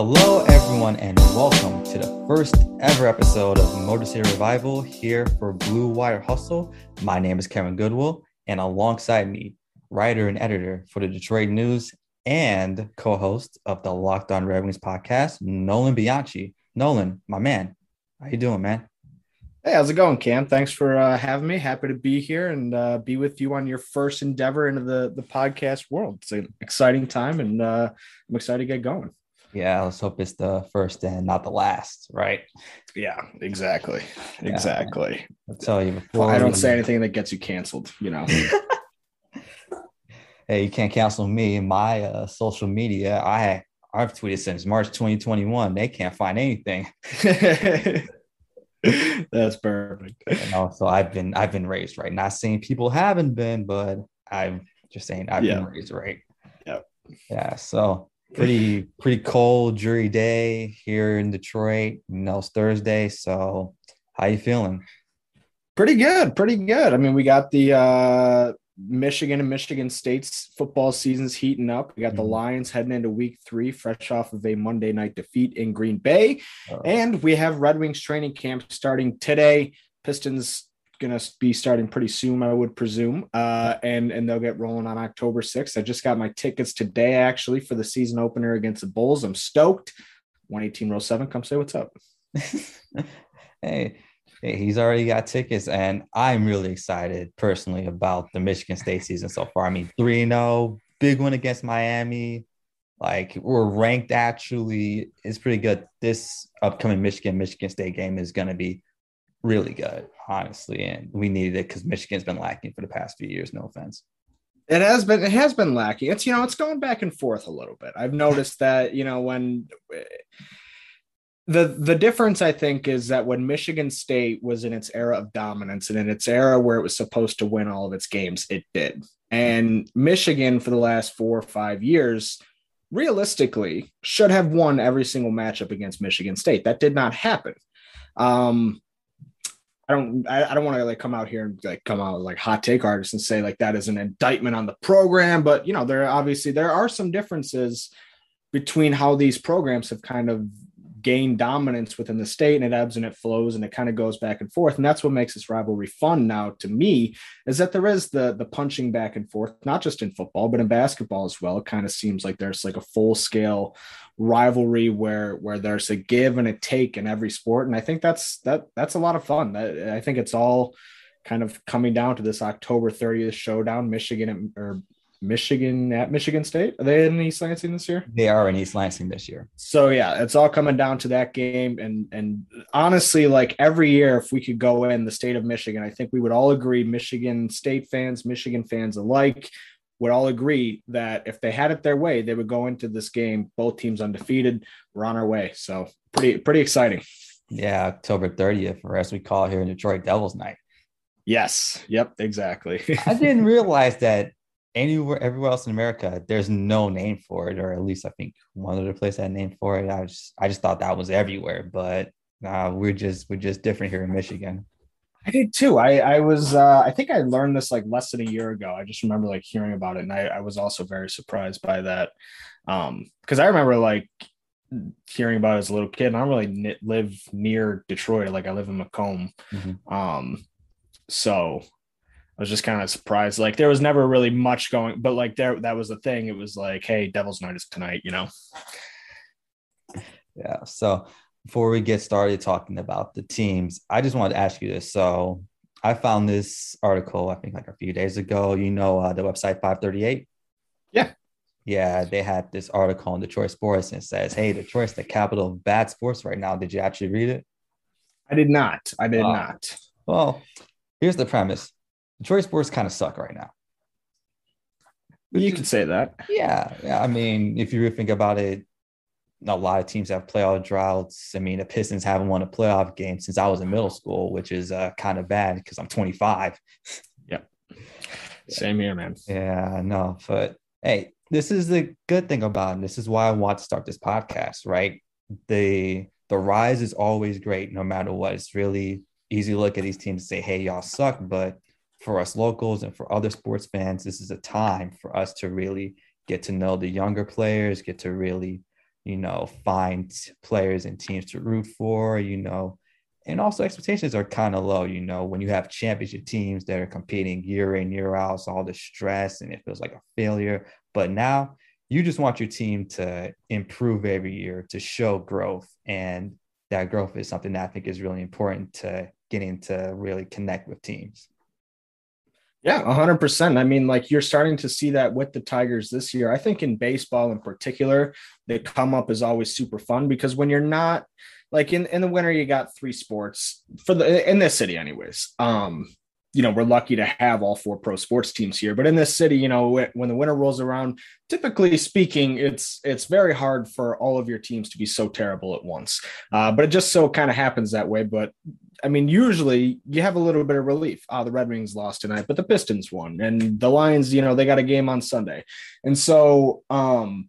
Hello, everyone, and welcome to the first ever episode of Motor City Revival here for Blue Wire Hustle. My name is Kevin Goodwill, and alongside me, writer and editor for the Detroit News and co-host of the Locked On Red Wings podcast, Nolan Bianchi. Nolan, my man, how you doing, man? Hey, how's it going, Cam? Thanks for uh, having me. Happy to be here and uh, be with you on your first endeavor into the the podcast world. It's an exciting time, and uh, I'm excited to get going. Yeah, let's hope it's the first and not the last, right? Yeah, exactly, yeah. exactly. I'll tell you before I don't say anything that gets you canceled. You know. hey, you can't cancel me. And my uh, social media, I I've tweeted since March 2021. They can't find anything. That's perfect. You know, so I've been I've been raised right. Not saying people haven't been, but I'm just saying I've yeah. been raised right. Yeah. Yeah. So pretty pretty cold dreary day here in detroit you know it's thursday so how you feeling? Pretty good pretty good. I mean we got the uh michigan and michigan state's football season's heating up. We got mm-hmm. the lions heading into week three fresh off of a monday night defeat in green bay. Oh. and we have red wings training camp starting today. Pistons going to be starting pretty soon, I would presume. Uh, and and they'll get rolling on October 6th. I just got my tickets today, actually, for the season opener against the Bulls. I'm stoked. 118 row seven, come say what's up. hey, hey, he's already got tickets, and I'm really excited personally about the Michigan State season so far. I mean, 3 0, big one against Miami. Like we're ranked actually, it's pretty good. This upcoming Michigan Michigan State game is going to be really good, honestly. And we needed it because Michigan's been lacking for the past few years. No offense. It has been it has been lacking. It's you know it's going back and forth a little bit. I've noticed that you know when the the difference I think is that when Michigan State was in its era of dominance and in its era where it was supposed to win all of its games, it did. And Michigan for the last four or five years, realistically, should have won every single matchup against Michigan State. That did not happen. Um, I don't I, I don't want to like come out here and like come out like hot take artists and say like that is an indictment on the program, but you know, there obviously there are some differences between how these programs have kind of gained dominance within the state and it ebbs and it flows and it kind of goes back and forth. And that's what makes this rivalry fun now to me is that there is the the punching back and forth not just in football but in basketball as well. It kind of seems like there's like a full scale rivalry where where there's a give and a take in every sport and i think that's that that's a lot of fun i think it's all kind of coming down to this october 30th showdown michigan or Michigan at Michigan State. Are they in East Lansing this year? They are in East Lansing this year. So yeah, it's all coming down to that game. And and honestly, like every year, if we could go in the state of Michigan, I think we would all agree, Michigan State fans, Michigan fans alike, would all agree that if they had it their way, they would go into this game both teams undefeated. We're on our way. So pretty pretty exciting. Yeah, October 30th, or as we call it here in Detroit, Devil's Night. Yes. Yep. Exactly. I didn't realize that anywhere everywhere else in America, there's no name for it, or at least I think one other place had a name for it. I just I just thought that was everywhere, but uh, we're just we're just different here in Michigan. I did too. I I was uh, I think I learned this like less than a year ago. I just remember like hearing about it, and I, I was also very surprised by that. Um, because I remember like hearing about it as a little kid. And I don't really live near Detroit. Like I live in Macomb. Mm-hmm. Um, so I was just kind of surprised. Like there was never really much going, but like there that was the thing. It was like, hey, Devil's Night is tonight, you know. Yeah. So before we get started talking about the teams, I just wanted to ask you this. So I found this article, I think like a few days ago. You know uh, the website 538? Yeah. Yeah, they had this article on Detroit Sports and it says, Hey, Detroit's the capital of bad sports right now. Did you actually read it? I did not. I did uh, not. Well, here's the premise Detroit sports kind of suck right now. you could say that. Yeah. Yeah. I mean, if you really think about it, a lot of teams have playoff droughts. I mean, the Pistons haven't won a playoff game since I was in middle school, which is uh, kind of bad because I'm 25. Yeah. Same here, man. Yeah, no, but hey, this is the good thing about it. This is why I want to start this podcast, right? The the rise is always great no matter what. It's really easy to look at these teams and say, hey, y'all suck, but for us locals and for other sports fans, this is a time for us to really get to know the younger players, get to really, you know, find players and teams to root for, you know, and also expectations are kind of low, you know, when you have championship teams that are competing year in, year out, so all the stress and it feels like a failure. But now you just want your team to improve every year, to show growth. And that growth is something that I think is really important to getting to really connect with teams. Yeah, 100%. I mean, like you're starting to see that with the Tigers this year. I think in baseball in particular, the come up is always super fun because when you're not like in, in the winter, you got three sports for the in this city, anyways. Um, you know, we're lucky to have all four pro sports teams here. But in this city, you know, when the winter rolls around, typically speaking, it's it's very hard for all of your teams to be so terrible at once. Uh, but it just so kind of happens that way. But I mean, usually you have a little bit of relief. Ah, the Red Wings lost tonight, but the Pistons won, and the Lions, you know, they got a game on Sunday, and so um,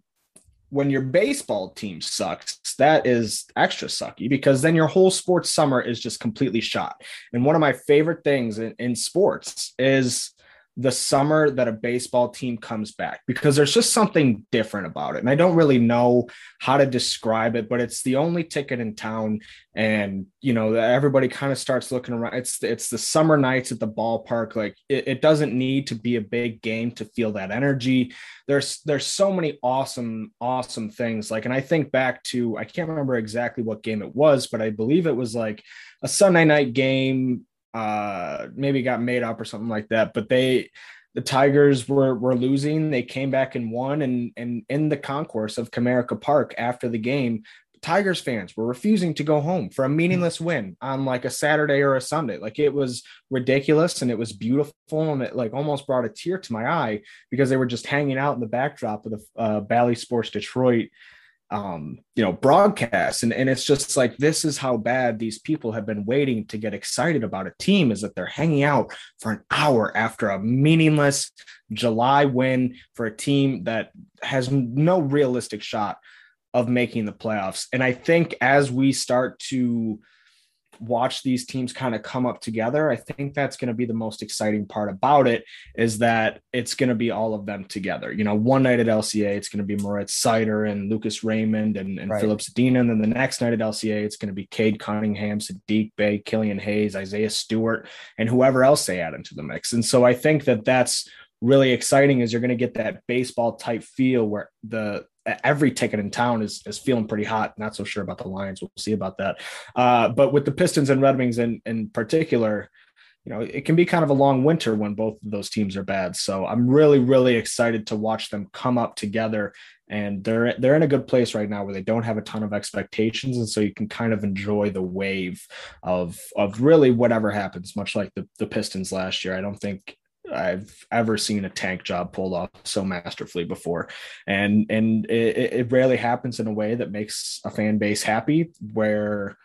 when your baseball team sucks, that is extra sucky because then your whole sports summer is just completely shot. And one of my favorite things in, in sports is the summer that a baseball team comes back because there's just something different about it. And I don't really know how to describe it, but it's the only ticket in town. And, you know, everybody kind of starts looking around. It's, it's the summer nights at the ballpark. Like it, it doesn't need to be a big game to feel that energy. There's, there's so many awesome, awesome things. Like, and I think back to, I can't remember exactly what game it was, but I believe it was like a Sunday night game uh maybe got made up or something like that but they the tigers were were losing. They came back and won and and in the concourse of comerica park after the game tigers fans were refusing to go home for a meaningless win on like a saturday or a sunday. Like it was ridiculous and it was beautiful and it like almost brought a tear to my eye because they were just hanging out in the backdrop of the uh, bally sports detroit um, you know, broadcast. And, and it's just like, this is how bad these people have been waiting to get excited about a team is that they're hanging out for an hour after a meaningless July win for a team that has no realistic shot of making the playoffs. And I think as we start to, watch these teams kind of come up together. I think that's going to be the most exciting part about it is that it's going to be all of them together. You know, one night at LCA, it's going to be Moritz Seider and Lucas Raymond and, and right. Filip Zadina. And then the next night at LCA, it's going to be Cade Cunningham, Saddiq Bey, Killian Hayes, Isaiah Stewart, and whoever else they add into the mix. And so I think that that's really exciting is you're going to get that baseball type feel where the every ticket in town is is feeling pretty hot. Not so sure about the Lions. We'll see about that. Uh, but with the Pistons and Red Wings in in particular, you know, it can be kind of a long winter when both of those teams are bad. So I'm really really excited to watch them come up together. And they're they're in a good place right now where they don't have a ton of expectations, and so you can kind of enjoy the wave of of really whatever happens. Much like the the Pistons last year, I don't think I've ever seen a tank job pulled off so masterfully before, and and it, it rarely happens in a way that makes a fan base happy, where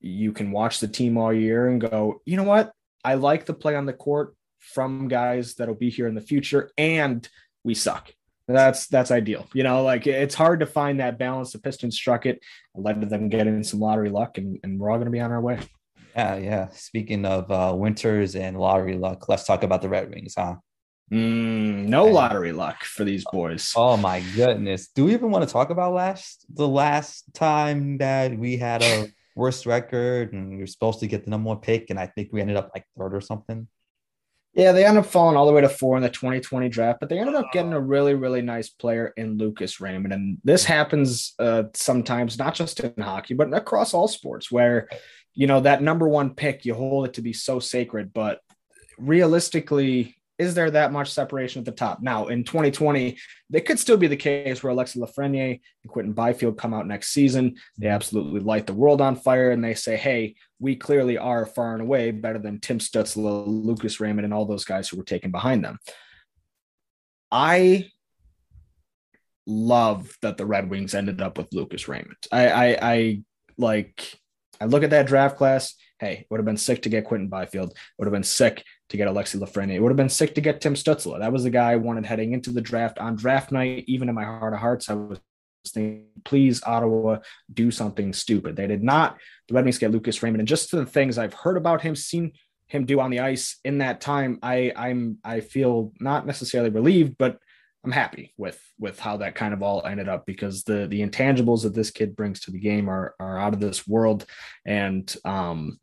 you can watch the team all year and go, you know what, I like the play on the court from guys that'll be here in the future, and we suck. That's that's ideal. You know, like it's hard to find that balance. The Pistons struck it, led to them getting some lottery luck, and, and we're all going to be on our way. Yeah, yeah. Speaking of uh, winters and lottery luck, let's talk about the Red Wings, huh? Mm, no lottery luck for these boys. Oh my goodness! Do we even want to talk about last the last time that we had a worst record and we were supposed to get the number one pick, and I think we ended up like third or something. Yeah, they ended up falling all the way to four in the 2020 draft, but they ended up getting a really, really nice player in Lucas Raymond. And this happens uh, sometimes, not just in hockey, but across all sports, where you know, that number one pick, you hold it to be so sacred, but realistically, is there that much separation at the top? Now, in 2020, it could still be the case where Alexi Lafreniere and Quinton Byfield come out next season. They absolutely light the world on fire and they say, hey, we clearly are far and away better than Tim Stützle, Lucas Raymond, and all those guys who were taken behind them. I love that the Red Wings ended up with Lucas Raymond. I, I, I like I look at that draft class. Hey, it would have been sick to get Quinton Byfield. It would have been sick to get Alexi Lafreniere. It would have been sick to get Tim Stützle. That was the guy I wanted heading into the draft on draft night. Even in my heart of hearts, I was thinking, please, Ottawa, do something stupid. They did not. The Red Wings get Lucas Raymond. And just to the things I've heard about him, seen him do on the ice in that time, I I'm I feel not necessarily relieved, but I'm happy with with how that kind of all ended up because the the intangibles that this kid brings to the game are are out of this world, and um,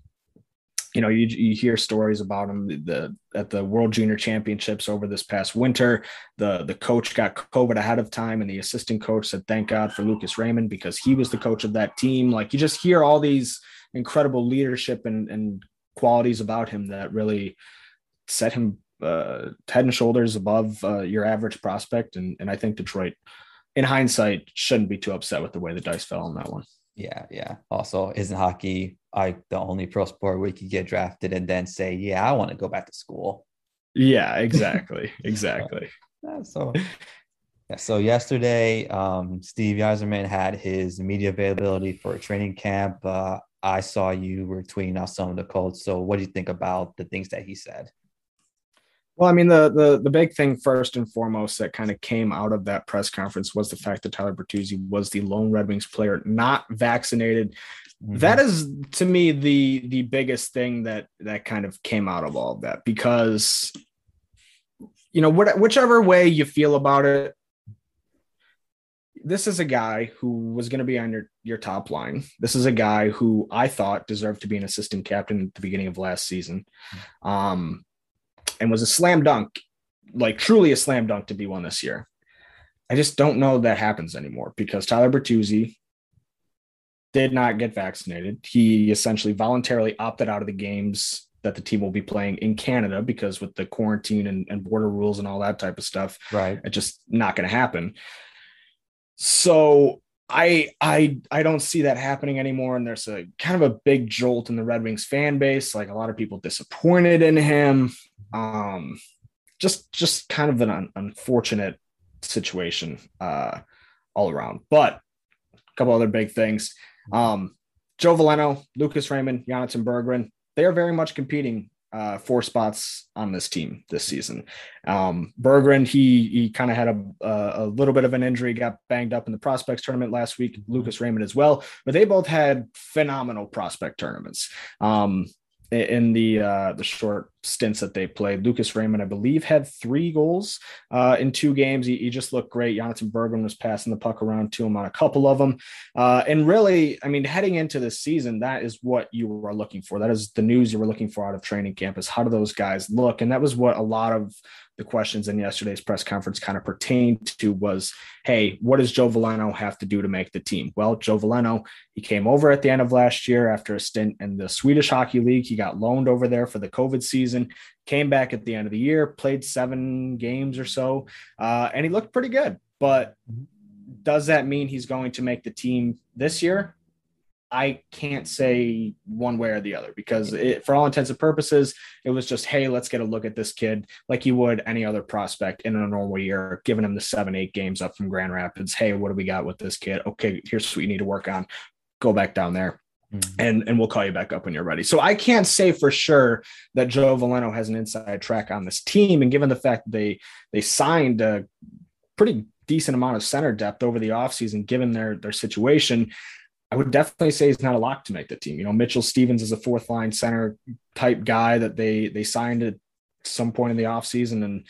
you know, you, you hear stories about him the at the World Junior Championships over this past winter. The the coach got COVID ahead of time, and the assistant coach said, "Thank God for Lucas Raymond because he was the coach of that team." Like you just hear all these incredible leadership and and qualities about him that really set him uh, head and shoulders above uh, your average prospect. And and I think Detroit, in hindsight, shouldn't be too upset with the way the dice fell on that one. Yeah, yeah. Also, isn't hockey like the only pro sport where you could get drafted and then say, "Yeah, I want to go back to school." Yeah, exactly, exactly. so, yeah. So yesterday, um, Steve Yzerman had his media availability for a training camp. Uh, I saw you were tweeting out some of the quotes. So, what do you think about the things that he said? Well, I mean, the the the big thing first and foremost that kind of came out of that press conference was the fact that Tyler Bertuzzi was the lone Red Wings player not vaccinated. Mm-hmm. That is to me the the biggest thing that that kind of came out of all of that because you know what, whichever way you feel about it this is a guy who was going to be on your, your top line. This is a guy who I thought deserved to be an assistant captain at the beginning of last season. Mm-hmm. Um, and was a slam dunk, like truly a slam dunk to be one this year. I just don't know that happens anymore because Tyler Bertuzzi did not get vaccinated. He essentially voluntarily opted out of the games that the team will be playing in Canada because with the quarantine and, and border rules and all that type of stuff, right? It's just not going to happen. So I I I don't see that happening anymore. And there's a kind of a big jolt in the Red Wings fan base. Like a lot of people disappointed in him. Um, just just kind of an un- unfortunate situation uh, all around. But a couple other big things. Um, Joe Veleno, Lucas Raymond, Jonathan Berggren, they are very much competing uh, four spots on this team this season. Um, Berggren, he he kind of had a, a, a little bit of an injury, got banged up in the prospects tournament last week. Lucas Raymond as well, but they both had phenomenal prospect tournaments. Um, in the uh, the short stints that they played. Lucas Raymond, I believe, had three goals uh, in two games. He, he, just looked great. Jonathan Berggren was passing the puck around to him on a couple of them. Uh, and really, I mean, heading into this season, that is what you were looking for. That is the news you were looking for out of training camp is how do those guys look? And that was what a lot of the questions in yesterday's press conference kind of pertained to was, hey, what does Joe Veleno have to do to make the team? Well, Joe Veleno, he came over at the end of last year after a stint in the Swedish Hockey League. He got loaned over there for the COVID season, came back at the end of the year, played seven games or so, uh, and he looked pretty good. But does that mean he's going to make the team this year? I can't say one way or the other because it, for all intents and purposes, it was just, hey, let's get a look at this kid like you would any other prospect in a normal year, giving him the seven, eight games up from Grand Rapids. Hey, what do we got with this kid? Okay, here's what you need to work on. Go back down there. Mm-hmm. And, and we'll call you back up when you're ready. So I can't say for sure that Joe Veleno has an inside track on this team. And given the fact that they they signed a pretty decent amount of center depth over the offseason, given their their situation, I would definitely say he's not a lock to make the team. You know, Mitchell Stevens is a fourth line center type guy that they they signed at some point in the offseason. And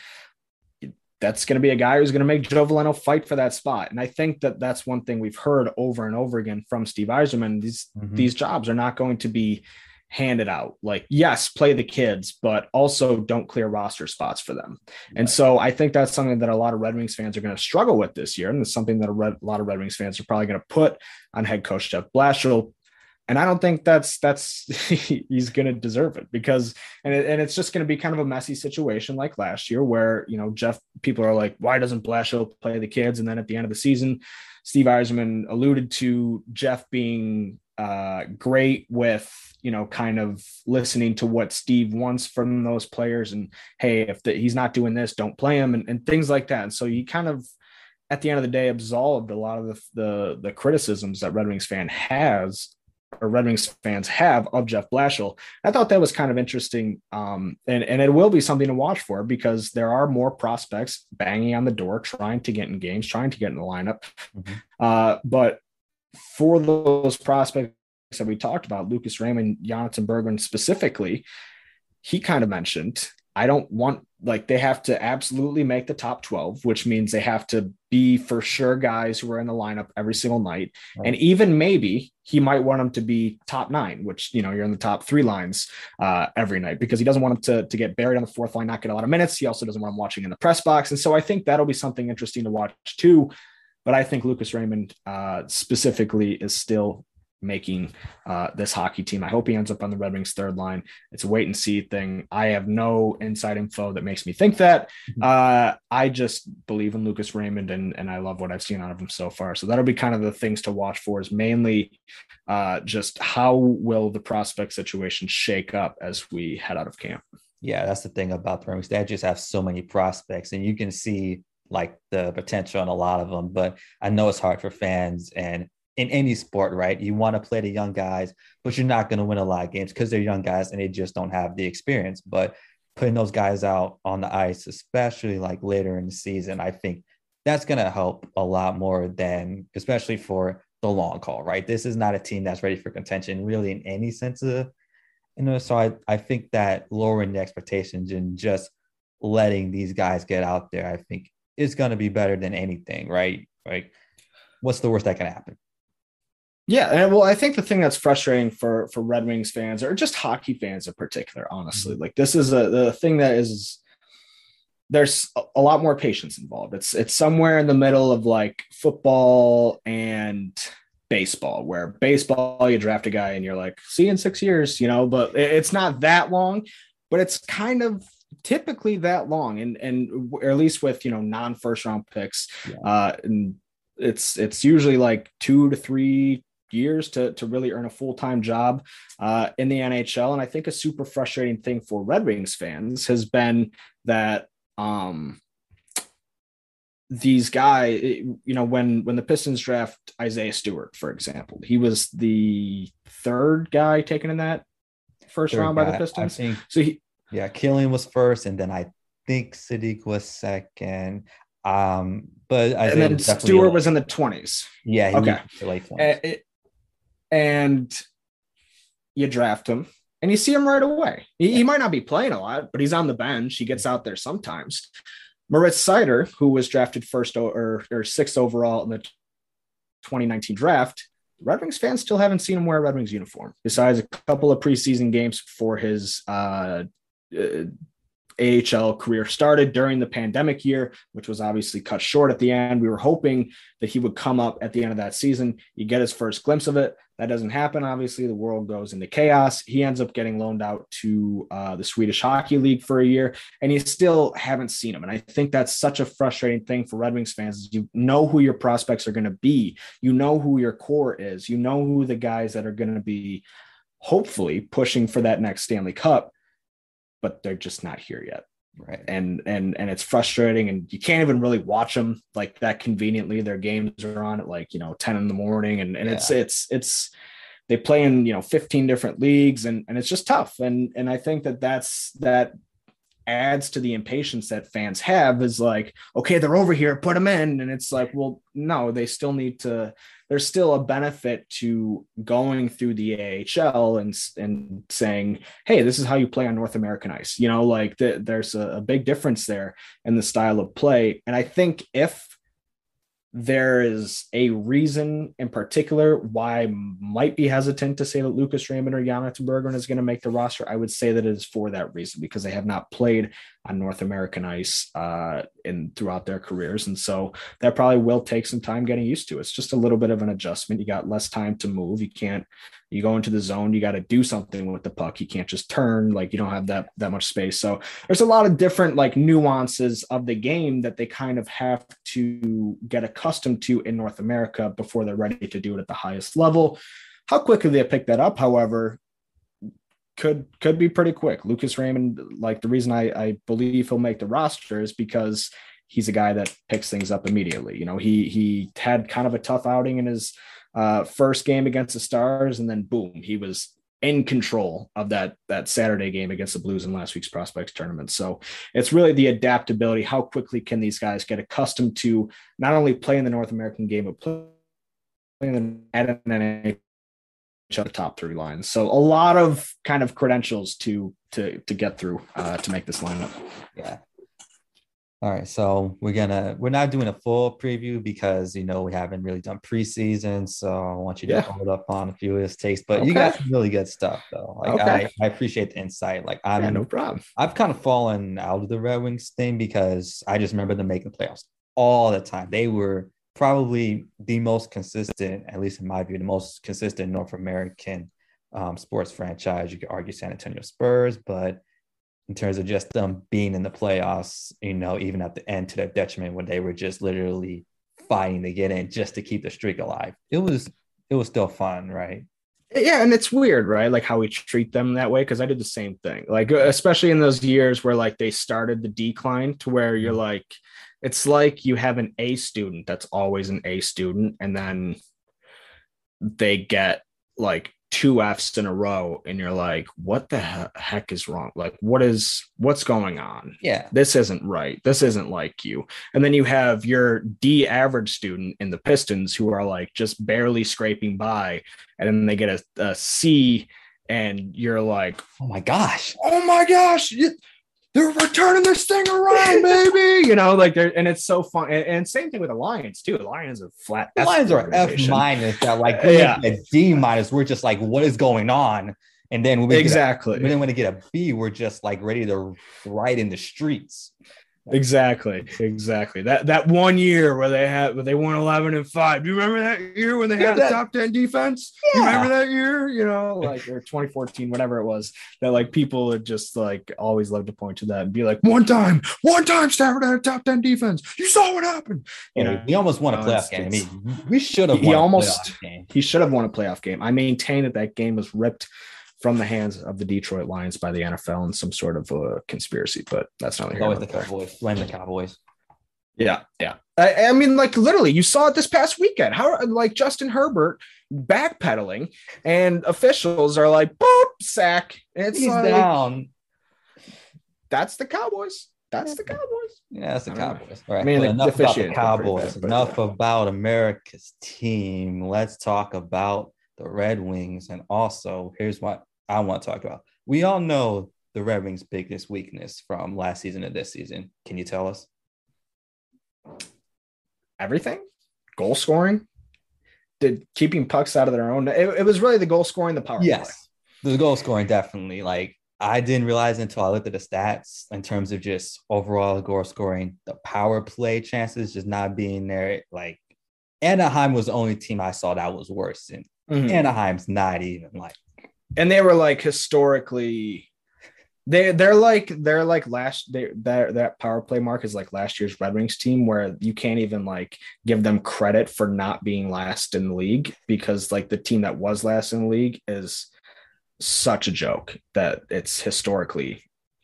that's going to be a guy who's going to make Joe Veleno fight for that spot. And I think that that's one thing we've heard over and over again from Steve Yzerman. These mm-hmm. these jobs are not going to be handed out. Like, yes, play the kids, but also don't clear roster spots for them. Right. And so I think that's something that a lot of Red Wings fans are going to struggle with this year. And it's something that a, Red, a lot of Red Wings fans are probably going to put on head coach Jeff Blashill. And I don't think that's that's he's going to deserve it because and it, and it's just going to be kind of a messy situation like last year where you know Jeff people are like why doesn't Blashill play the kids? And then at the end of the season Steve Yzerman alluded to Jeff being uh, great with you know kind of listening to what Steve wants from those players and hey if the, he's not doing this don't play him and, and things like that. And so you kind of at the end of the day absolved a lot of the the, the criticisms that Red Wings fan has or Red Wings fans have of Jeff Blashill. I thought that was kind of interesting. Um, and, and it will be something to watch for because there are more prospects banging on the door, trying to get in games, trying to get in the lineup. Mm-hmm. Uh, but for those prospects that we talked about, Lucas Raymond, Jonathan Berggren specifically, he kind of mentioned I don't want like they have to absolutely make the top 12, which means they have to be for sure guys who are in the lineup every single night. Right. And even maybe he might want them to be top nine, which you know you're in the top three lines uh, every night because he doesn't want them to, to get buried on the fourth line, not get a lot of minutes. He also doesn't want them watching in the press box. And so I think that'll be something interesting to watch too. But I think Lucas Raymond uh, specifically is still making uh, this hockey team. I hope he ends up on the Red Wings third line. It's a wait and see thing. I have no inside info that makes me think that. Mm-hmm. Uh, I just believe in Lucas Raymond and, and I love what I've seen out of him so far. So that'll be kind of the things to watch for is mainly uh, just how will the prospect situation shake up as we head out of camp. Yeah, that's the thing about the Red Wings. They just have so many prospects and you can see like the potential in a lot of them, but I know it's hard for fans and in any sport, right? You want to play the young guys, but you're not going to win a lot of games because they're young guys and they just don't have the experience. But putting those guys out on the ice, especially like later in the season, I think that's going to help a lot more than, especially for the long call, right? This is not a team that's ready for contention, really, in any sense of, you know. So I, I think that lowering the expectations and just letting these guys get out there, I think is going to be better than anything, right? Like, what's the worst that can happen? Yeah, and well, I think the thing that's frustrating for for Red Wings fans or just hockey fans in particular, honestly, mm-hmm. like this is a the thing that is there's a lot more patience involved. It's it's somewhere in the middle of like football and baseball, where baseball you draft a guy and you're like, see in six years, you know, but it's not that long, but it's kind of typically that long, and and or at least with you know non first round picks, yeah. uh, and it's it's usually like two to three years to, to really earn a full-time job uh, in the NHL. And I think a super frustrating thing for Red Wings fans has been that um, these guys, you know, when when the Pistons draft Isaiah Stewart, for example, he was the third guy taken in that first third round guy. by the Pistons. Think, so he, yeah, Killian was first, and then I think Saddiq was second. Um, but Isaiah and then Stewart was in the twenties. Yeah, okay, late twenties and you draft him and you see him right away. He, he, might not be playing a lot, but he's on the bench. He gets out there sometimes. Moritz Seider, who was drafted first or, or sixth overall in the 2019 draft, Red Wings fans still haven't seen him wear a Red Wings uniform, besides a couple of preseason games for his uh, uh, AHL career started during the pandemic year, which was obviously cut short at the end. We were hoping that he would come up at the end of that season. You get his first glimpse of it. That doesn't happen. Obviously, the world goes into chaos. He ends up getting loaned out to uh, the Swedish Hockey League for a year, and you still haven't seen him. And I think that's such a frustrating thing for Red Wings fans. Is you know who your prospects are going to be. You know who your core is. You know who the guys that are going to be hopefully pushing for that next Stanley Cup but they're just not here yet right. And and and it's frustrating and you can't even really watch them like that conveniently. Their games are on at like you know 10 in the morning and and yeah. it's it's it's they play in you know 15 different leagues and and it's just tough. And and i think that that's that adds to the impatience that fans have is like okay they're over here put them in and it's like well no they still need to there's still a benefit to going through the AHL and and saying, "Hey, this is how you play on North American ice." You know, like the, there's a, a big difference there in the style of play. And I think if there is a reason in particular why I might be hesitant to say that Lucas Raymond or Jonathan Berggren is going to make the roster. I would say that it is for that reason because they have not played on North American ice uh, throughout their careers, and so that probably will take some time getting used to. It's just a little bit of an adjustment. You got less time to move. You can't you go into the zone you got to do something with the puck you can't just turn like you don't have that that much space so there's a lot of different like nuances of the game that they kind of have to get accustomed to in north america before they're ready to do it at the highest level how quickly they pick that up however could could be pretty quick lucas raymond like the reason i i believe he'll make the roster is because he's a guy that picks things up immediately you know he he had kind of a tough outing in his uh, first game against the Stars, and then boom, he was in control of that that Saturday game against the Blues in last week's prospects tournament. So it's really the adaptability. How quickly can these guys get accustomed to not only playing the North American game, but playing at an the top three lines. So a lot of kind of credentials to to to get through uh, to make this lineup. Yeah. All right, so we're gonna we're not doing a full preview because you know we haven't really done preseason, so I want you to Yeah. hold up on a few of his takes. But you got some really good stuff though. Like Okay. I, I appreciate the insight. Like I'm yeah, no problem. I've kind of fallen out of the Red Wings thing because I just remember them making playoffs all the time. They were probably the most consistent, at least in my view, the most consistent North American um, sports franchise. You could argue San Antonio Spurs, but in terms of just them being in the playoffs, you know, even at the end to their detriment when they were just literally fighting to get in just to keep the streak alive. It was it was still fun, right? Yeah, and it's weird, right? Like how we treat them that way. Because I did the same thing. Like especially in those years where like they started the decline to where you're like, it's like you have an A student that's always an A student, and then they get like two F's in a row, and you're like, what the he- heck is wrong? Like, what is what's going on? Yeah. this isn't right. This isn't like you. And then you have your D average student in the Pistons who are like just barely scraping by, and then they get a, a C, and you're like, Oh my gosh. oh my gosh, you- they're returning this thing around, baby. You know, like they're and it's so fun. And, and same thing with the Lions too. The Lions are flat. The Lions are F minus that like Yeah. a D minus. We're just like, what is going on? And then when we Exactly. get a, when we get a B, we're just like ready to ride in the streets. Exactly, exactly. That that one year where they had where they won eleven and five. Do you remember that year when they Yeah, had that- a top ten defense? Yeah. You remember that year? You know, like or 2014, whatever it was. That like people would just like always love to point to that and be like, one time, one time Stafford had a top ten defense. You saw what happened. You You know, we almost won a playoff game. I mean, we should have He won almost- he should have won a playoff game. I maintain that that game was ripped from the hands of the Detroit Lions by the NFL in some sort of a conspiracy, but that's not always the Cowboys. Blame the Cowboys. Yeah, yeah. I, I mean, like literally, you saw it this past weekend. How like Justin Herbert backpedaling, and officials are like, "Boop, sack." It's He's like down. that's the Cowboys. That's the Cowboys. Yeah, that's the I. Cowboys. All right. mean, but the enough about the officiating was pretty Cowboys. bad, enough yeah. about America's team. Let's talk about the Red Wings. And also, here's what I want to talk about. We all know the Red Wings' biggest weakness from last season to this season. Can you tell us? Everything, goal scoring, did keeping pucks out of their own. It, it was really the goal scoring, the power. play. Yes, the goal scoring definitely. Like I didn't realize until I looked at the stats in terms of just overall goal scoring, the power play chances just not being there. Like Anaheim was the only team I saw that was worse, and Mhm. Anaheim's not even like and they were like historically they they're like they're like last they that that power play mark is like last year's Red Wings team where you can't even like give them credit for not being last in the league because like the team that was last in the league is such a joke that it's historically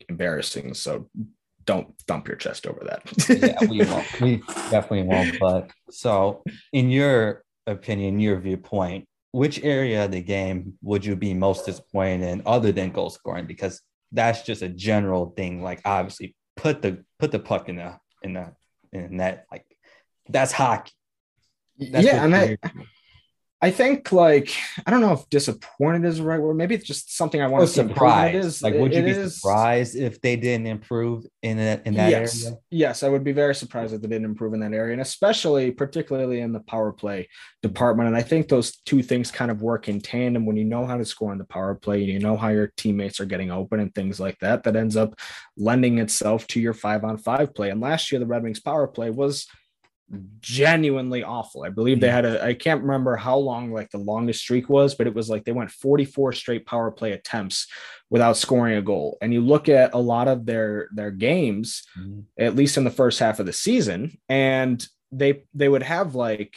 embarrassing so don't dump your chest over that yeah, we won't. We definitely won't. But so, in your opinion, your viewpoint, which area of the game would you be most disappointed in, other than goal scoring? Because that's just a general thing. Like, obviously, put the put the puck in the in the in that. Like, that's hockey. That's yeah and I, you're- I think like I don't know if disappointed is the right word. Maybe it's just something I want or to see improvement. It surprised. is Like, would you be is- surprised if they didn't improve in that in that yes, area? yes, I would be very surprised if they didn't improve in that area, and especially particularly in the power play department. And I think those two things kind of work in tandem when you know how to score in the power play, and you know how your teammates are getting open and things like that. That ends up lending itself to your five on five play. And last year, the Red Wings power play was genuinely awful. I believe they had a I can't remember how long like the longest streak was, but it was like they went 44 straight power play attempts without scoring a goal. And you look at a lot of their their games, Mhm. at least in the first half of the season, and they they would have like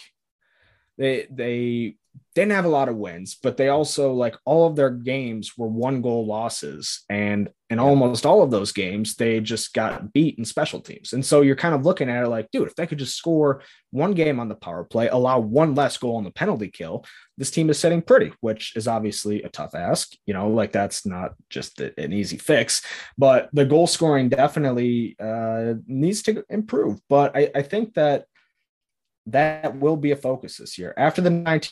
they they didn't have a lot of wins, but they also like all of their games were one goal losses, and in almost all of those games they just got beat in special teams. And so you're kind of looking at it like, dude, if they could just score one game on the power play, allow one less goal on the penalty kill, this team is sitting pretty, which is obviously a tough ask. You know, like that's not just an easy fix, but the goal scoring definitely uh, needs to improve. But I, I think that that will be a focus this year after the 19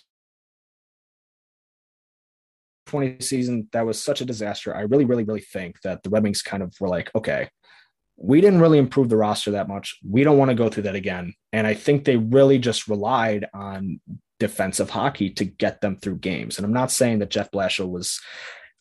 2020 season, that was such a disaster. I really, really, really think that the Red Wings kind of were like, okay, we didn't really improve the roster that much. We don't want to go through that again. And I think they really just relied on defensive hockey to get them through games. And I'm not saying that Jeff Blashill was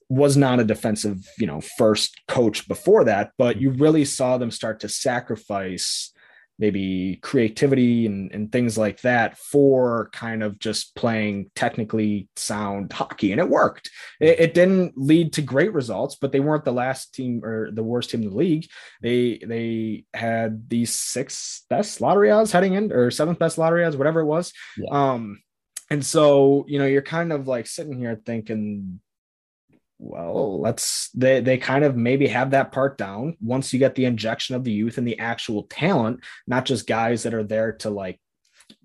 was not a defensive, you know, first coach before that, but mm-hmm. you really saw them start to sacrifice maybe creativity and, and things like that for kind of just playing technically sound hockey. And it worked. It, it, didn't lead to great results, but they weren't the last team or the worst team in the league. They they had these six best lottery odds heading in or seventh best lottery odds, whatever it was. Yeah. Um and so, you know, you're kind of like sitting here thinking, well, let's they they kind of maybe have that part down once you get the injection of the youth and the actual talent, not just guys that are there to like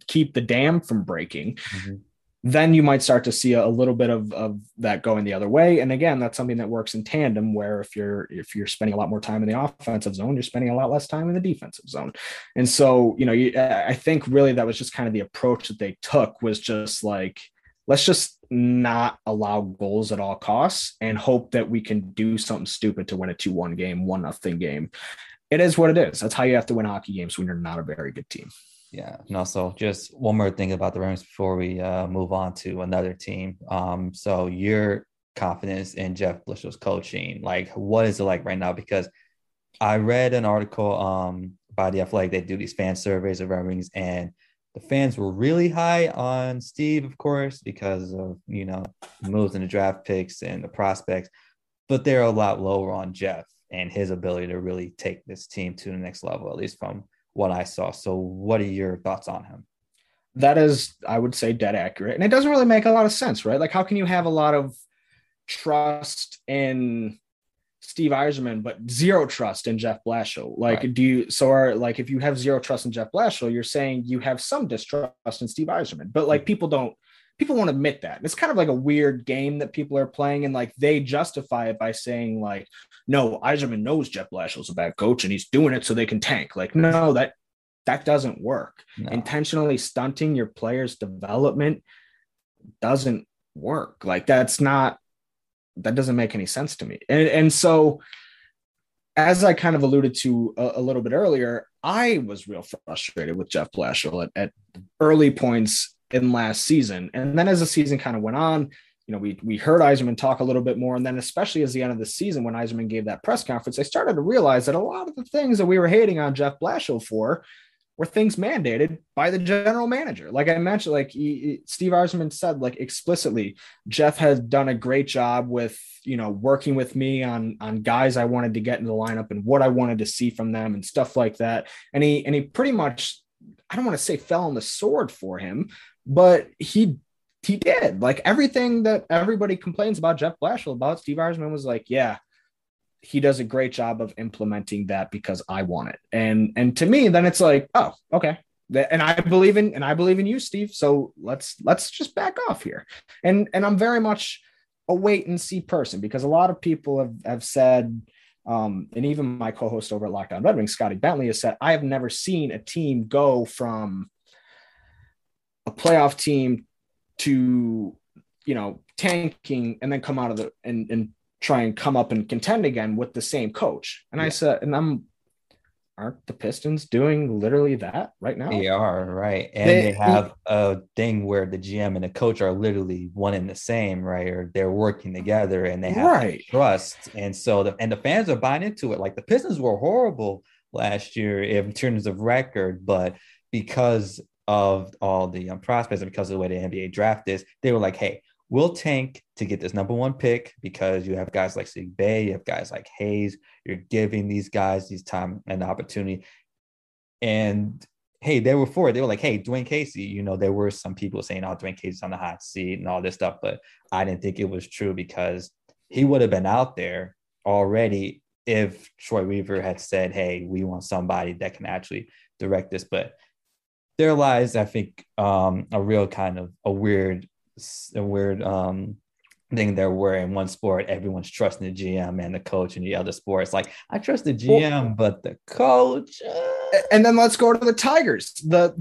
keep the dam from breaking. Mm-hmm. Then you might start to see a, a, little bit of, of that going the other way. And again, that's something that works in tandem where if you're if you're spending a lot more time in the offensive zone, you're spending a lot less time in the defensive zone. And so, you know, you, I think really that was just kind of the approach that they took was just like, let's just not allow goals at all costs and hope that we can do something stupid to win a 2-1 game, one nothing game. It is what it is. That's how you have to win hockey games when you're not a very good team. Yeah, and also just one more thing about the Rams before we uh, move on to another team. Um, so your confidence in Jeff Blashill's coaching, like what is it like right now? Because I read an article um, by the Athletic. They do these fan surveys of Red Wings, and the fans were really high on Steve, of course, because of you know moves in the draft picks and the prospects, but they're a lot lower on Jeff and his ability to really take this team to the next level, at least from what I saw. So, what are your thoughts on him? That is, I would say, dead accurate, and it doesn't really make a lot of sense, right? Like, how can you have a lot of trust in Steve Yzerman, but zero trust in Jeff Blashill. Like, right. do you so are like if you have zero trust in Jeff Blashill, you're saying you have some distrust in Steve Yzerman, but like hmm. people don't people won't admit that. It's kind of like a weird game that people are playing, and like they justify it by saying like, no, Yzerman knows Jeff Blashill's a bad coach and he's doing it so they can tank. Like, no, that that doesn't work. No. Intentionally stunting your players' development doesn't work. Like that's not that doesn't make any sense to me. And and so as I kind of alluded to a, a little bit earlier, I was real frustrated with Jeff Blashill at, at early points in last season. And then as the season kind of went on, you know, we we heard Yzerman talk a little bit more, and then especially as the end of the season when Yzerman gave that press conference, I started to realize that a lot of the things that we were hating on Jeff Blashill for were things mandated by the general manager. Like I mentioned, like he, Steve Yzerman said, like explicitly, Jeff has done a great job with you know working with me on on guys I wanted to get in the lineup and what I wanted to see from them and stuff like that. And he and he pretty much, I don't want to say fell on the sword for him, but he he did like everything that everybody complains about Jeff Blashill about. Steve Yzerman was like, yeah, he does a great job of implementing that because I want it. And and to me, then it's like, oh, okay. And I believe in and I believe in you, Steve. So let's let's just back off here. And and I'm very much a wait and see person because a lot of people have, have said, um, and even my co-host over at Locked On Red Wings, Scotty Bentley, has said, I have never seen a team go from a playoff team to you know tanking and then come out of the and, and try and come up and contend again with the same coach. And yeah. I said, and I'm aren't the Pistons doing literally that right now? They are, right. And they, they have a thing where the GM and the coach are literally one and the same, right? Or they're working together and they have right. trust. And so the and the fans are buying into it. Like the Pistons were horrible last year in terms of record, but because of all the um, prospects and because of the way the NBA draft is, they were like, hey, will tank to get this number one pick because you have guys like Saddiq Bey, you have guys like Hayes. You're giving these guys these time and opportunity. And hey, they were for it. They were like, hey, Dwane Casey, you know, there were some people saying, oh, Dwane Casey's on the hot seat and all this stuff, but I didn't think it was true because he would have been out there already if Troy Weaver had said, hey, we want somebody that can actually direct this. But there lies, I think, um, a real kind of a weird a weird um thing there where in one sport everyone's trusting the GM and the coach, and the other sports like I trust the GM, but the coach. Uh... And then let's go to the Tigers. The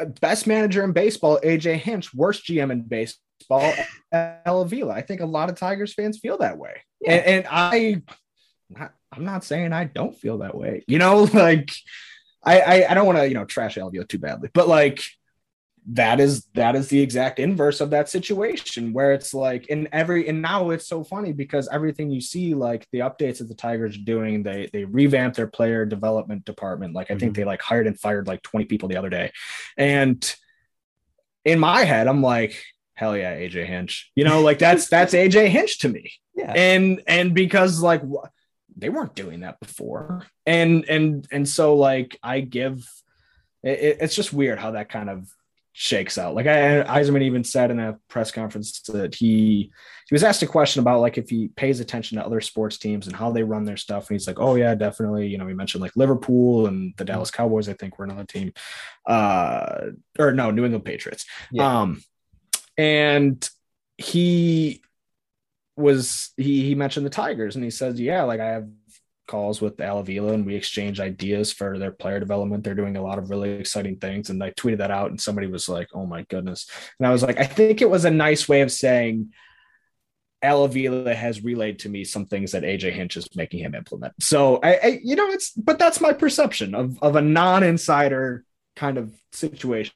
uh, best manager in baseball, AJ Hinch, worst GM in baseball. Al Avila. I think a lot of Tigers fans feel that way. Yeah. And, and I I'm not saying I don't feel that way. You know, like I I, I don't want to, you know, trash Al too badly, but like that is that is the exact inverse of that situation where it's like in every and now it's so funny because everything you see like the updates that the tigers are doing they they revamped their player development department. Like i think Mhm. they like hired and fired like 20 people the other day. And in my head i'm like hell yeah aj hinch. You know like that's that's aj hinch to me. Yeah. and and because like wh- they weren't doing that before. And and and so like i give it- it's just weird how that kind of shakes out. Like I, Yzerman even said in a press conference that he he was asked a question about like if he pays attention to other sports teams and how they run their stuff. And he's like oh yeah definitely. You know he mentioned like liverpool and the dallas cowboys i think were another team. Uh or no new england patriots. Yeah. um and he was he he mentioned the Tigers and he says, Yeah, like I have calls with Al Avila and we exchange ideas for their player development. They're doing a lot of really exciting things. And I tweeted that out and somebody was like, Oh my goodness. And I was like, I think it was a nice way of saying Al Avila has relayed to me some things that AJ Hinch is making him implement. So I, I you know, it's but that's my perception of, of a non-insider kind of situation.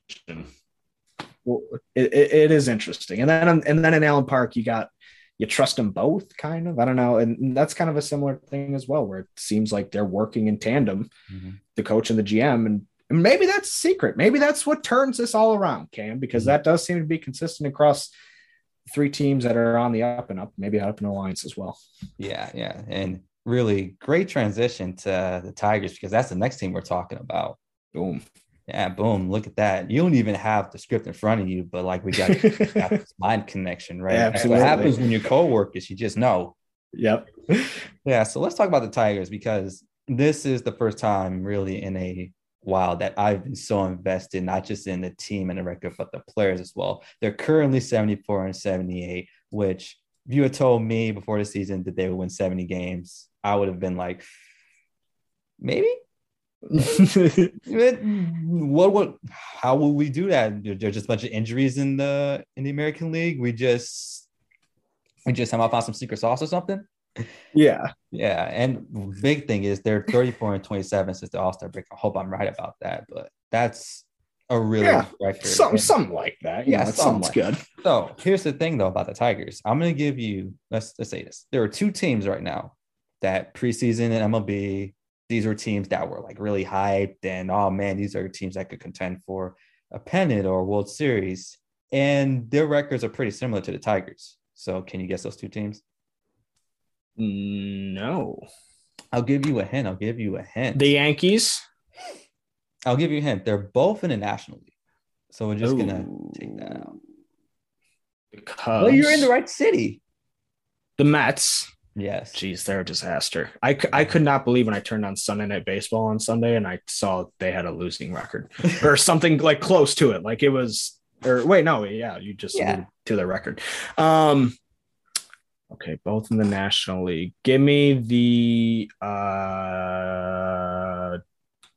Well, it, it, is interesting. And then and then in Allen Park, you got you trust them both, kind of. I don't know, and that's kind of a similar thing as well, where it seems like they're working in tandem, Mhm. the coach and the GM, and, and maybe that's secret. Maybe that's what turns this all around, Cam, because that does seem to be consistent across three teams that are on the up and up, maybe up in alliance as well. Yeah, yeah. And really great transition to the Tigers because that's the next team we're talking about. Boom. Yeah, boom. Look at that. You don't even have the script in front of you, but like we got, got this mind connection, right? That's Absolutely. What happens when you're co-workers, you just know. Yep. Yeah, so let's talk about the Tigers because this is the first time really in a while that I've been so invested, not just in the team and the record, but the players as well. They're currently 74 and 78, which if you had told me before the season that they would win 70 games, I would have been like, maybe. What what how will we do that? There's just a bunch of injuries in the in the American League. We just we just somehow found some secret sauce or something. yeah. Yeah, and big thing is they're 34 and 27 since the All Star break. I hope I'm right about that, but that's a really Yeah, record. Something, something like that. You Yeah, know, sounds like good. So here's the thing though about the Tigers. I'm gonna give you let's let's say this. There are two teams right now that preseason and MLB. These were teams that were like really hyped, and oh man, these are teams that could contend for a pennant or a World Series, and their records are pretty similar to the Tigers. So can you guess those two teams? Mm, no. I'll give you a hint. I'll give you a hint. The Yankees. I'll give you a hint. They're both in the National League. So we're just gonna take that out. Cubs. Well, you're in the right city. The Mets. Yes. Jeez, they're a disaster. I, I could not believe when I turned on Sunday Night Baseball on Sunday and I saw they had a losing record or something like close to it. Like it was, or wait, no, yeah, you just Yeah. to their record. Um, okay, both in the National League. Give me the uh,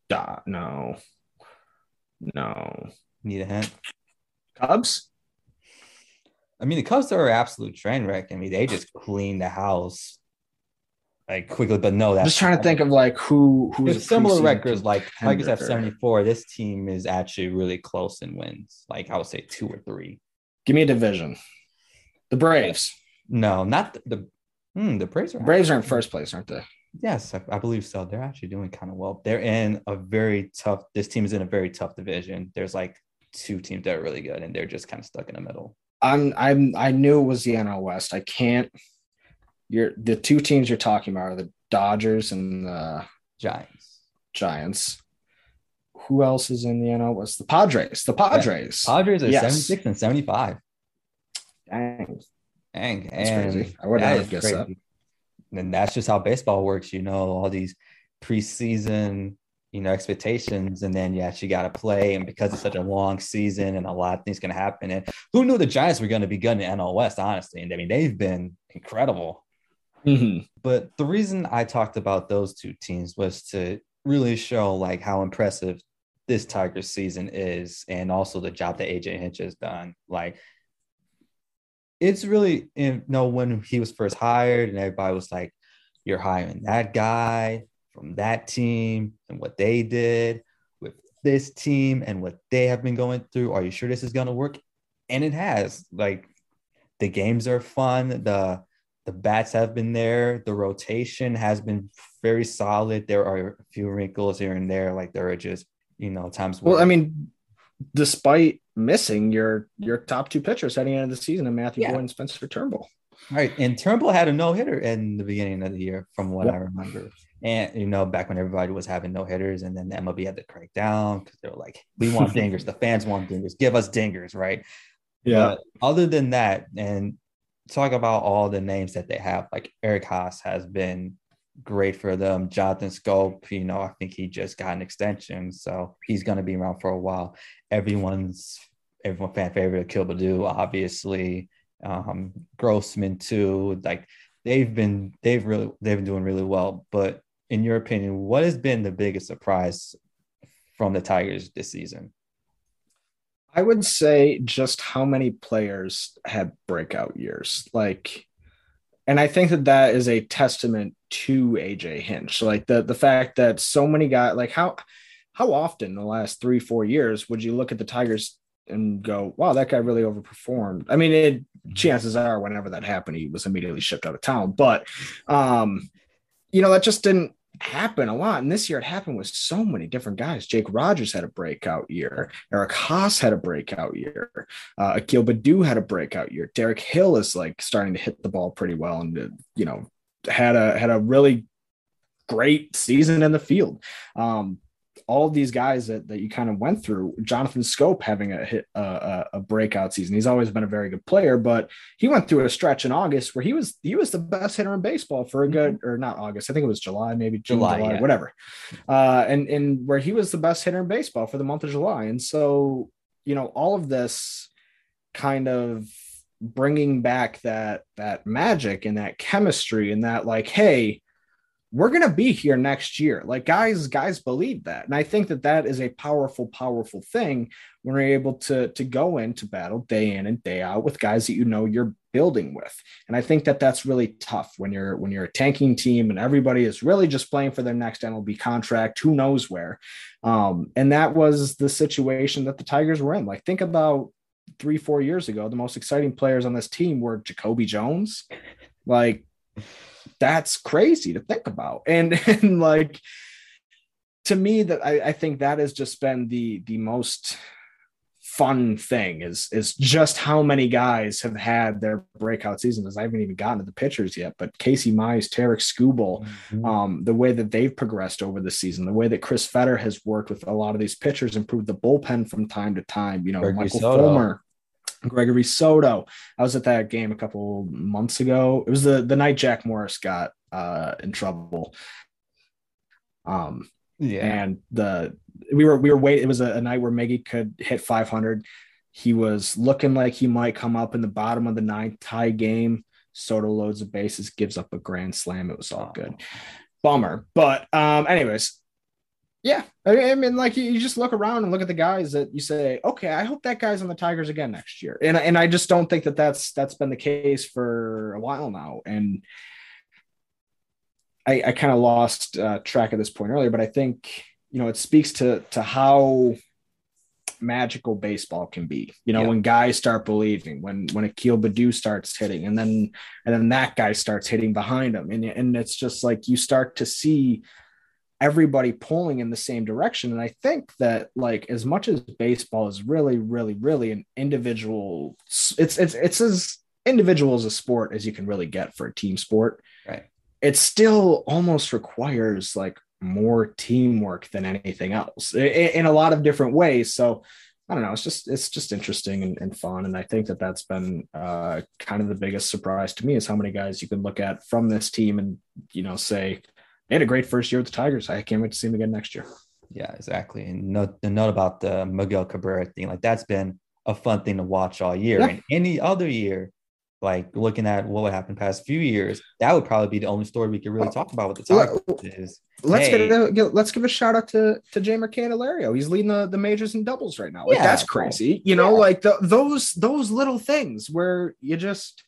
da, no, no Need a hint. Cubs. I mean, the Cubs are an absolute train wreck. I mean, they just cleaned the house like quickly, but no, I'm that's just trying to think of like who who's a similar records. Like Tigers have 74. This team is actually really close in wins. Like I would say two or three. Give me a division. The Braves. No, not the the, hmm, the Braves are Braves are in first place, aren't they? Yes, I, I believe so. They're actually doing kind of well. They're in a very tough. This team is in a very tough division. There's like two teams that are really good, and they're just kind of stuck in the middle. I'm I'm I knew it was the NL West. I can't. You're the two teams you're talking about are the Dodgers and the Giants, Giants. Who else is in the NL West? The Padres. The Padres. Padres are Yes. 76 and 75. Dang. Dang, That's and crazy. I would not have guessed that. And that's just how baseball works. You know, all these preseason, you know, expectations, and then you actually got to play. And because it's such a long season and a lot of things can happen, and who knew the Giants were going to be good in the NL West? Honestly, and I mean, they've been incredible. Mhm. But the reason I talked about those two teams was to really show like how impressive this tiger season is, and also the job that AJ Hinch has done. Like it's really you know when he was first hired and everybody was like, "You're hiring that guy from that team and what they did with this team and what they have been going through. Are you sure this is going to work?" And it has. Like the games are fun. The the bats have been there. The rotation has been very solid. There are a few wrinkles here and there, like there are just you know times. Well, I mean, despite missing your your top two pitchers heading into the season, and Matthew yeah. Boyd and Spencer Turnbull. Right, and Turnbull had a no hitter in the beginning of the year, from what yep. I remember. And you know, back when everybody was having no hitters, and then the MLB had to crack down because they were like, "We want dingers. the fans want dingers. Give us dingers." Right. Yeah. But other than that, and talk about all the names that they have, like Eric Haase has been great for them. Jonathan Schoop, you know, I think he just got an extension, so he's going to be around for a while. Everyone's everyone fan favorite, Baddoo, obviously, um, Grossman too. Like they've been they've really they've been doing really well. But in your opinion, what has been the biggest surprise from the Tigers this season? I would say just how many players had breakout years. Like and I think that that is a testament to AJ Hinch. Like the the fact that so many guys, like how how often in the last three four years would you look at the Tigers and go, "Wow, that guy really overperformed." I mean, it, chances are, whenever that happened, he was immediately shipped out of town. But um, you know, that just didn't happen a lot. And this year it happened with so many different guys. Jake Rogers had a breakout year. Eric Haase had a breakout year. Uh, Akil Baddoo had a breakout year. Derek Hill is like starting to hit the ball pretty well and, uh, you know, had a, had a really great season in the field. Um, all of these guys that, that you kind of went through, Jonathan Schoop having a hit uh, a breakout season. He's always been a very good player, but he went through a stretch in August where he was he was the best hitter in baseball for a mm-hmm. good or not August. I think it was July, maybe June, July, July yeah. whatever. Uh, and and where he was the best hitter in baseball for the month of July. And so you know all of this kind of bringing back that that magic and that chemistry and that like hey we're going to be here next year. Like guys guys believe that. And i think that that is a powerful powerful thing when you're able to to go into battle day in and day out with guys that you know you're building with. And i think that that's really tough when you're when you're a tanking team and everybody is really just playing for their next mlb contract. Who knows where? Um, and that was the situation that the tigers were in. Like think about three four years ago the most exciting players on this team were jacoby jones. Like that's crazy to think about. And and like to me, that I, I think that has just been the the most fun thing is is just how many guys have had their breakout seasons. I haven't even gotten to the pitchers yet, but Casey Mize, Tarik Skubal, mm-hmm. um, the way that they've progressed over the season, the way that Chris Fetter has worked with a lot of these pitchers, improved the bullpen from time to time. You know, Michael Soto. Fulmer, Gregory Soto. I was at that game a couple months ago. It was the the night Jack Morris got uh, in trouble. Um, yeah, and the we were we were waiting. It was a, a night where Miggy could hit 500. He was looking like he might come up in the bottom of the ninth tie game. Soto loads the bases, gives up a grand slam. It was all good. Bummer. But um, anyways, yeah, I mean, like you just look around and look at the guys that you say, okay, I hope that guy's on the Tigers again next year, and and I just don't think that that's that's been the case for a while now, and I, I kind of lost uh, track of this point earlier, but I think you know it speaks to to how magical baseball can be. You know, yeah. when guys start believing, when when Akil Baddoo starts hitting, and then and then that guy starts hitting behind him, and and it's just like you start to see everybody pulling in the same direction. And I think that like as much as baseball is really, really, really an individual, it's it's it's as individual as a sport as you can really get for a team sport. Right. It still almost requires like more teamwork than anything else in, in a lot of different ways. So I don't know. It's just it's just interesting and, and, fun, and I think that that's been uh, kind of the biggest surprise to me is how many guys you can look at from this team and you know say they had a great first year with the Tigers. I can't wait to see him again next year. Yeah, exactly. And note, the note about the Miguel Cabrera thing, like that's been a fun thing to watch all year. Yeah. And any other year, like looking at what happened past few years, that would probably be the only story we could really talk about with the Tigers. Is, let's hey, get a, let's give a shout out to to Jeimer Candelario. He's leading the, the majors in doubles right now. Like yeah, that's crazy. You know, yeah. like the, those those little things where you just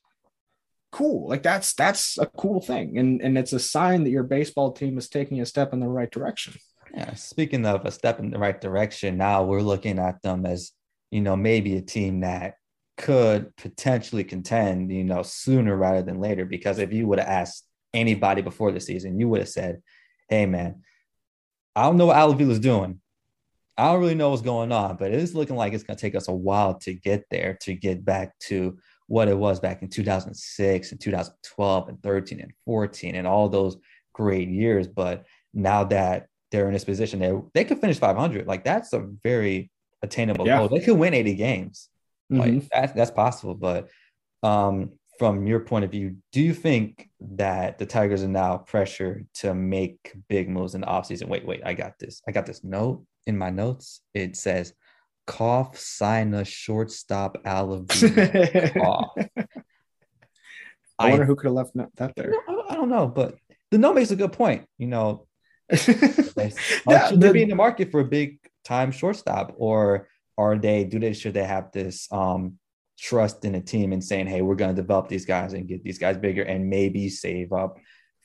cool. Like that's that's a cool thing, and and it's a sign that your baseball team is taking a step in the right direction. Yeah. Speaking of a step in the right direction, now we're looking at them as you know maybe a team that could potentially contend, you know, sooner rather than later. Because if you would have asked anybody before the season, you would have said, "Hey, man, I don't know what Al is doing. I don't really know what's going on, but it's looking like it's going to take us a while to get there, to get back to what it was back in 2006 and 2012 and 13 and 14 and all those great years. But now that they're in this position, they they could finish 500. Like that's a very attainable yeah. goal. They could win 80 games. Mm-hmm. Like that's that's possible. But um, from your point of view, do you think that the Tigers are now pressured to make big moves in the offseason? Wait, wait, I got this. I got this note in my notes. It says cough sign a shortstop Al cough. I wonder I, who could have left that there. I don't know, but the note makes a good point. You know, they, yeah, should the, they be in the market for a big time shortstop, or are they do they should they have this um trust in a team and saying, hey, we're going to develop these guys and get these guys bigger and maybe save up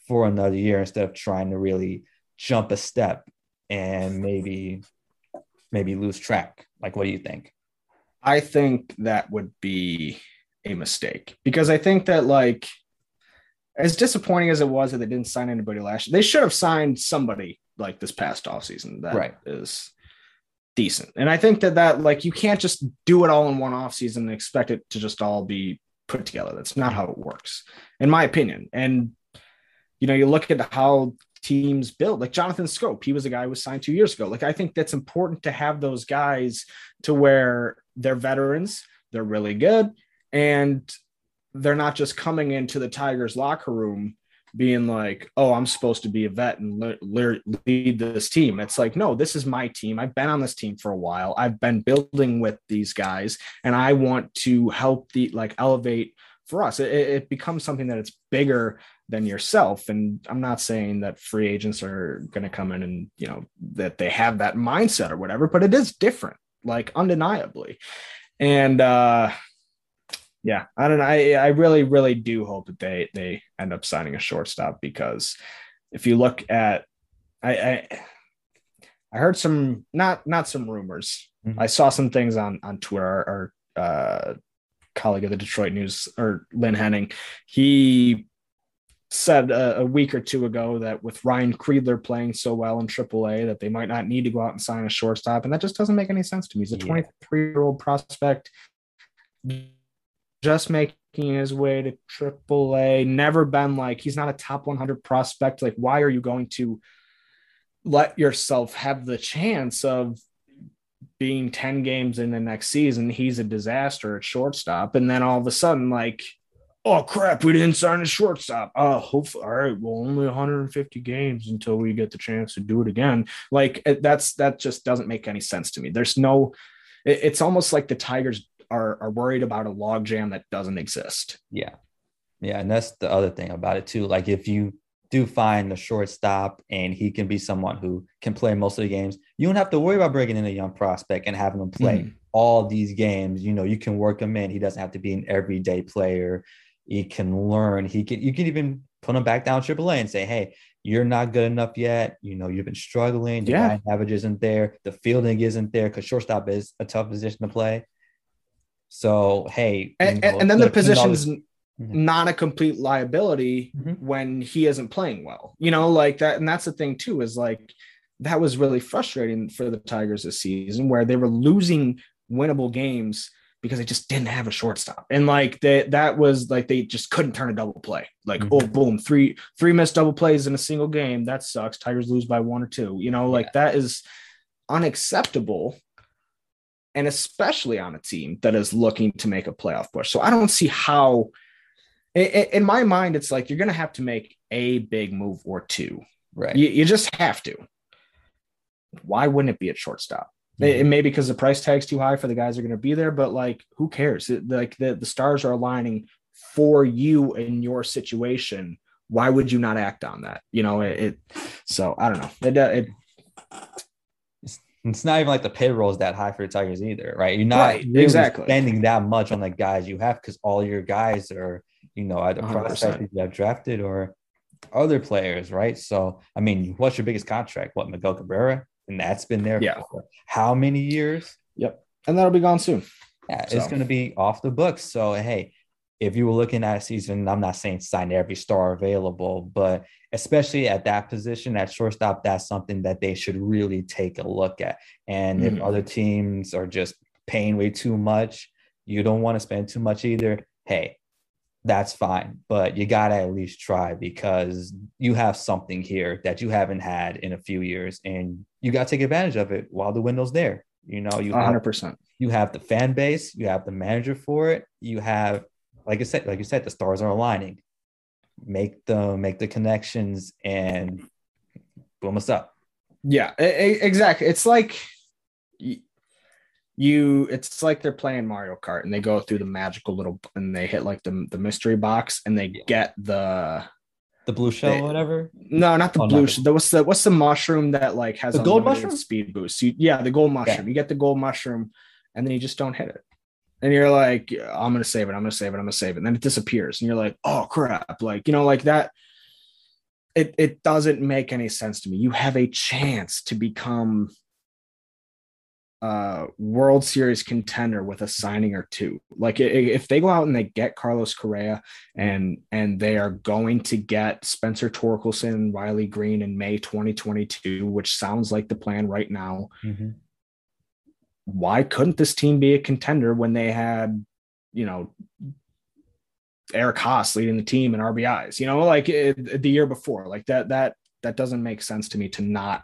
for another year instead of trying to really jump a step and maybe maybe lose track. Like, what do you think? I think that would be a mistake because I think that like as disappointing as it was that they didn't sign anybody last year, they should have signed somebody like this past offseason that right. is decent. And I think that that like you can't just do it all in one off season and expect it to just all be put together. That's not how it works, in my opinion. And you know, you look at how teams build, like Jonathan Schoop, he was a guy who was signed two years ago. Like I think that's important to have those guys to where they're veterans, they're really good, and they're not just coming into the Tigers locker room being like, oh, I'm supposed to be a vet and le- le- lead this team. It's like, no, this is my team. I've been on this team for a while. I've been building with these guys, and I want to help the like elevate for us. It, it becomes something that it's bigger than yourself. And I'm not saying that free agents are going to come in and you know that they have that mindset or whatever, but it is different, like undeniably. And uh yeah, I don't know. I, I really, really do hope that they they end up signing a shortstop because if you look at I I, I heard some not not some rumors. Mm-hmm. I saw some things on on Twitter. Our, our uh, colleague of the Detroit News or Lynn Henning, he said a, a, week or two ago that with Ryan Kreidler playing so well in AAA that they might not need to go out and sign a shortstop, and that just doesn't make any sense to me. He's a 23 year old prospect just making his way to AAA, never been like he's not a top 100 prospect. Like, why are you going to let yourself have the chance of being 10 games in the next season? He's a disaster at shortstop. And then all of a sudden, like, oh crap, we didn't sign a shortstop. Oh, hopefully, all right, well, only 150 games until we get the chance to do it again. Like, that's that just doesn't make any sense to me. There's no, it's almost like the Tigers are are worried about a logjam that doesn't exist. Yeah. Yeah. And that's the other thing about it too. Like if you do find the shortstop and he can be someone who can play most of the games, you don't have to worry about bringing in a young prospect and having him play mm. all these games. You know, you can work him in. He doesn't have to be an everyday player. He can learn. He can you can even put him back down AAA and say, hey, you're not good enough yet. You know, you've been struggling. The yeah. average isn't there. The fielding isn't there because shortstop is a tough position to play. So hey, and, know, and then the position's mm-hmm. not a complete liability mm-hmm. when he isn't playing well. You know, like that, and that's the thing too, is like that was really frustrating for the Tigers this season where they were losing winnable games because they just didn't have a shortstop. And like that that was like they just couldn't turn a double play. Like, mm-hmm. oh boom, three three missed double plays in a single game. That sucks. Tigers lose by one or two. You know, like yeah. that is unacceptable and especially on a team that is looking to make a playoff push. So I don't see how, in my mind, it's like you're going to have to make a big move or two. Right. You, you just have to. Why wouldn't it be at shortstop? It, it may be because the price tag's too high for the guys that are going to be there, but like, who cares? It, like the, the stars are aligning for you in your situation, why would you not act on that? You know, it, it so I don't know. It, uh, it it's not even like the payroll is that high for the Tigers either, right? You're not Right, really exactly. spending that much on the guys you have because all your guys are, you know, either 100%. prospects you have drafted or other players, right? So, I mean, what's your biggest contract? What Miguel Cabrera, and that's been there Yeah. for how many years? Yep. And that'll be gone soon. Yeah, it's going to be off the books. So, hey, if you were looking at a season, I'm not saying sign every star available, but especially at that position at shortstop, that's something that they should really take a look at. And if Mhm. other teams are just paying way too much, you don't want to spend too much either. Hey, that's fine, but you got to at least try because you have something here that you haven't had in a few years and you got to take advantage of it while the window's there. You know, you hundred percent. you have the fan base, you have the manager for it, you have, like I said, like you said, the stars are aligning. Make the make the connections and boom us up. Yeah, exactly. It's like you. It's like they're playing Mario Kart and they go through the magical little and they hit like the the mystery box and they Yeah. get the The blue shell, or whatever. no, not the Oh, blue. not sh- the, what's the what's the mushroom that like has The gold mushroom? speed boost? You, yeah, the gold mushroom. You get the gold mushroom, and then you just don't hit it. And you're like, I'm gonna save it. I'm gonna save it. I'm gonna save it. And then it disappears, and you're like, oh crap! Like you know, like that. It it doesn't make any sense to me. You have a chance to become a World Series contender with a signing or two. Like if they go out and they get Carlos Correa and and they are going to get Spencer Torkelson Riley Greene in May 2022, which sounds like the plan right now. Mm-hmm. Why couldn't this team be a contender when they had, you know, Eric Haase leading the team in RBIs? You know, like it, the year before, like that that that doesn't make sense to me to not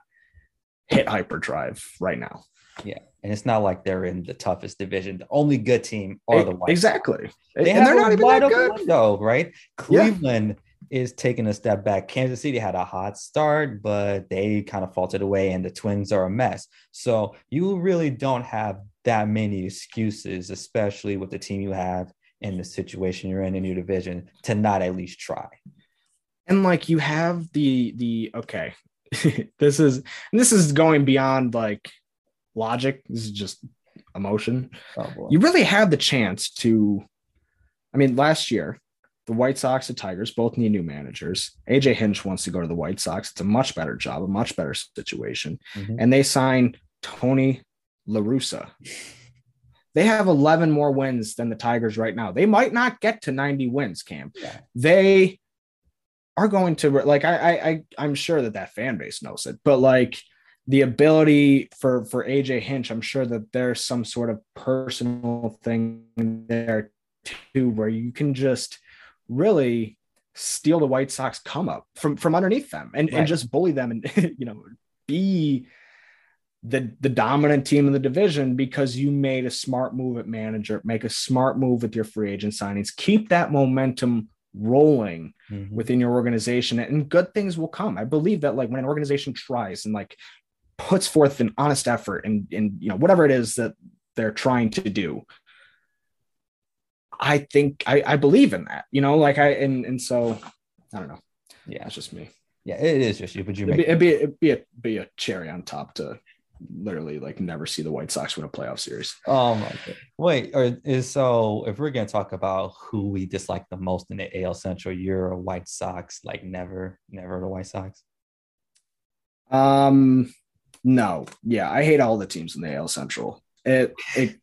hit hyperdrive right now. Yeah, and it's not like they're in the toughest division. The only good team are the White exactly, They and they're not even wide that good. window, right? Yeah. Cleveland is taking a step back. Kansas City had a hot start, but they kind of faltered away, and the Twins are a mess. So you really don't have that many excuses, especially with the team you have in the situation you're in in your division, to not at least try. and like you have the the okay this is and this is going beyond like logic. This is just emotion. Oh, you really have the chance to i mean last year the white sox and tigers both need new managers. Aj hinch wants to go to the white sox. It's a much better job a much better situation. Mhm. and they sign tony la russa they have 11 more wins than the tigers right now. They might not get to 90 wins cam. Yeah. they are going to like I, I I I'm sure that that fan base knows it, but like the ability for for AJ Hinch, I'm sure that there's some sort of personal thing there too, where you can just really steal the White Sox come up from from underneath them and, Right. and just bully them and you know be the the dominant team in the division because you made a smart move at manager, make a smart move with your free agent signings, keep that momentum rolling Mhm. within your organization and good things will come i believe that like when an organization tries and like puts forth an honest effort and and you know whatever it is that they're trying to do i think i i believe in that you know like i and and so i don't know Yeah, it's just me yeah, it is just you, but you it'd be, it'd be, it'd be, a, be a cherry on top to literally like never see the white sox win a playoff series Oh my god! Wait, or is so? If we're gonna talk about who we dislike the most in the AL Central, you're a White Sox, like never, never the White Sox. Um, no, yeah, I hate all the teams in the AL Central. It, it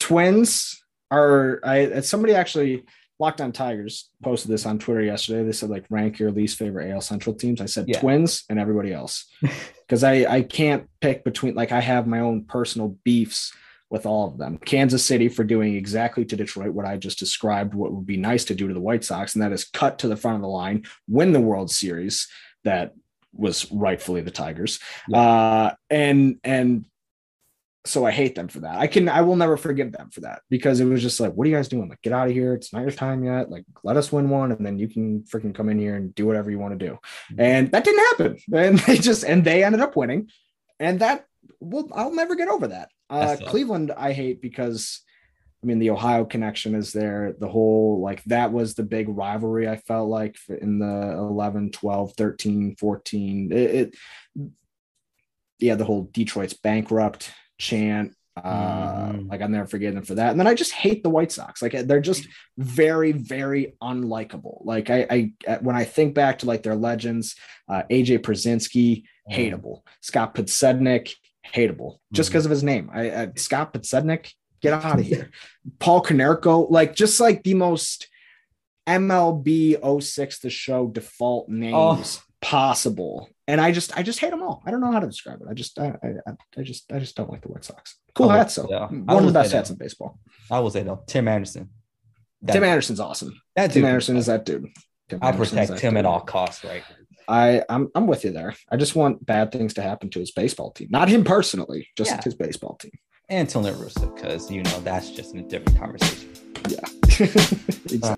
Twins are. I somebody actually Locked on Tigers posted this on Twitter yesterday. They said like rank your least favorite AL Central teams. I said Yeah. Twins and everybody else because I I can't pick between like I have my own personal beefs with all of them. Kansas City for doing exactly to Detroit what I just described, what would be nice to do to the White Sox, and that is cut to the front of the line, win the World Series that was rightfully the Tigers. Yeah. Uh, and and so I hate them for that. I can I will never forgive them for that because it was just like, what are you guys doing? Like, get out of here. It's not your time yet. Like, let us win one, and then you can freaking come in here and do whatever you want to do. And that didn't happen. And they just and they ended up winning. And that well, I'll never get over that. Uh, Cleveland, I hate because I mean, the Ohio connection is there. The whole, like, that was the big rivalry I felt like in the 11, 12, 13, 14. It, it yeah, the whole Detroit's bankrupt chant. Uh, mm. like I'll never forget them for that. And then I just hate the White Sox. Like they're just very, very unlikable. Like I, I when I think back to like their legends, uh, AJ Pierzynski, mm. hateable. Scott Podsednik, hateable. Just because mm. of his name. I, I Scott Podsednik, get out of here. Paul Konerko, like just like the most MLB 06 the show default names oh. possible. And I just I just hate them all. I don't know how to describe it. I just I I, I just I just don't like the White Sox. Cool will, hats though. Yeah. One of the best hats in baseball. I will say though, Tim Anderson. That, Tim Anderson's awesome. That Tim Anderson is that dude. Tim I'll protect Tim dude. at all costs, right? I I'm I'm with you there. I just want bad things to happen to his baseball team, not him personally, just yeah. his baseball team. And Tony Russo, because you know that's just a different conversation. Yeah. exactly. uh,